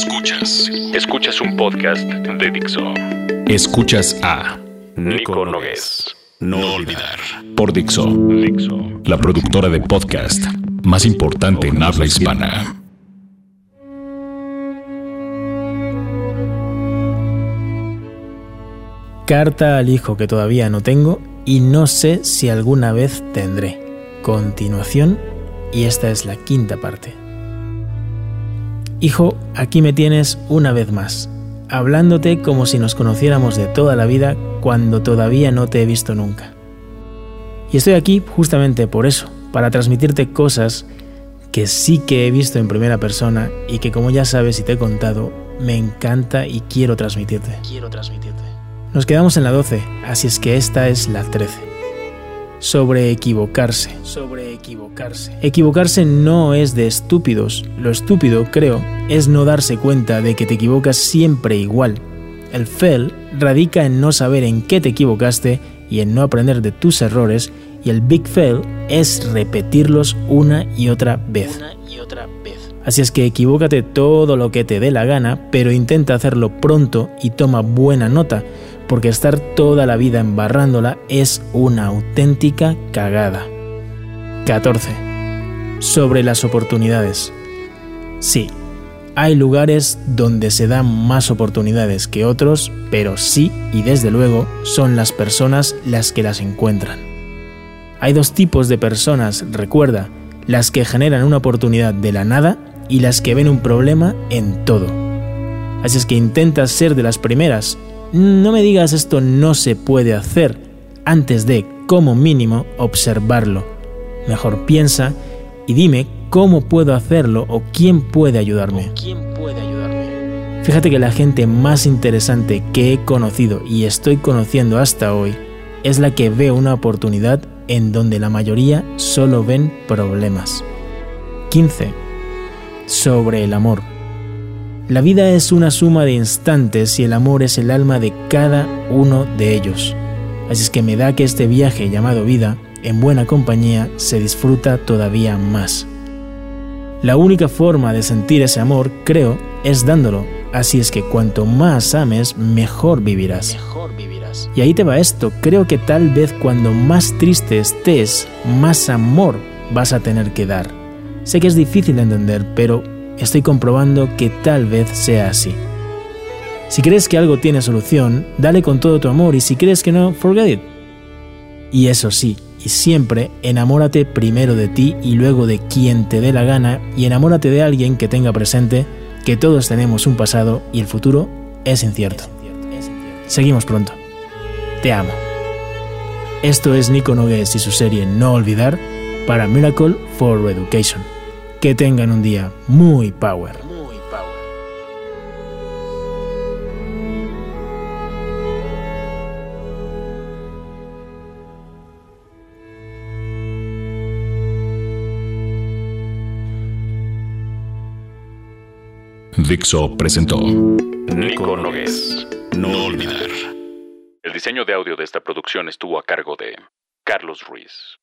Escuchas. Escuchas un podcast de Dixo. Escuchas a Nico Nogués. No olvidar. por Dixo, Dixo. la productora de podcast más importante en habla hispana. Carta al hijo que todavía no tengo y no sé si alguna vez tendré. Continuación, y esta es la quinta parte. Hijo, aquí me tienes una vez más, hablándote como si nos conociéramos de toda la vida cuando todavía no te he visto nunca. Y estoy aquí justamente por eso, para transmitirte cosas que sí que he visto en primera persona y que como ya sabes y te he contado, me encanta y quiero transmitirte. Quiero transmitirte. Nos quedamos en la 12, así es que esta es la 13. Sobre equivocarse. Sobre equivocarse. Equivocarse no es de estúpidos. Lo estúpido, creo, es no darse cuenta de que te equivocas siempre igual. El fail radica en no saber en qué te equivocaste y en no aprender de tus errores, y el big fail es repetirlos una y otra vez. Así es que equivócate todo lo que te dé la gana, pero intenta hacerlo pronto y toma buena nota, porque estar toda la vida embarrándola es una auténtica cagada. 14. Sobre las oportunidades. Sí, hay lugares donde se dan más oportunidades que otros, pero sí y desde luego son las personas las que las encuentran. Hay dos tipos de personas, recuerda, las que generan una oportunidad de la nada y las que ven un problema en todo. Así es que intenta ser de las primeras. No me digas esto no se puede hacer antes de, como mínimo, observarlo. Mejor piensa y dime cómo puedo hacerlo o quién puede ayudarme. Fíjate que la gente más interesante que he conocido y estoy conociendo hasta hoy es la que ve una oportunidad en donde la mayoría solo ven problemas. 15. Sobre el amor. La vida es una suma de instantes y el amor es el alma de cada uno de ellos. Así es que me da que este viaje llamado vida, en buena compañía, se disfruta todavía más. La única forma de sentir ese amor, creo, es dándolo. Así es que cuanto más ames, mejor vivirás. Y ahí te va esto, creo que tal vez cuando más triste estés, más amor vas a tener que dar. Sé que es difícil de entender, pero estoy comprobando que tal vez sea así. Si crees que algo tiene solución, dale con todo tu amor y si crees que no, forget it. Y eso sí, y siempre enamórate primero de ti y luego de quien te dé la gana y enamórate de alguien que tenga presente que todos tenemos un pasado y el futuro es incierto. Seguimos pronto. Te amo. Esto es Nico Nogués y su serie No Olvidar para Miracle for Education. Que tengan un día muy power. Dixo presentó Nico Nogués. No olvidar. El diseño de audio de esta producción estuvo a cargo de Carlos Ruiz.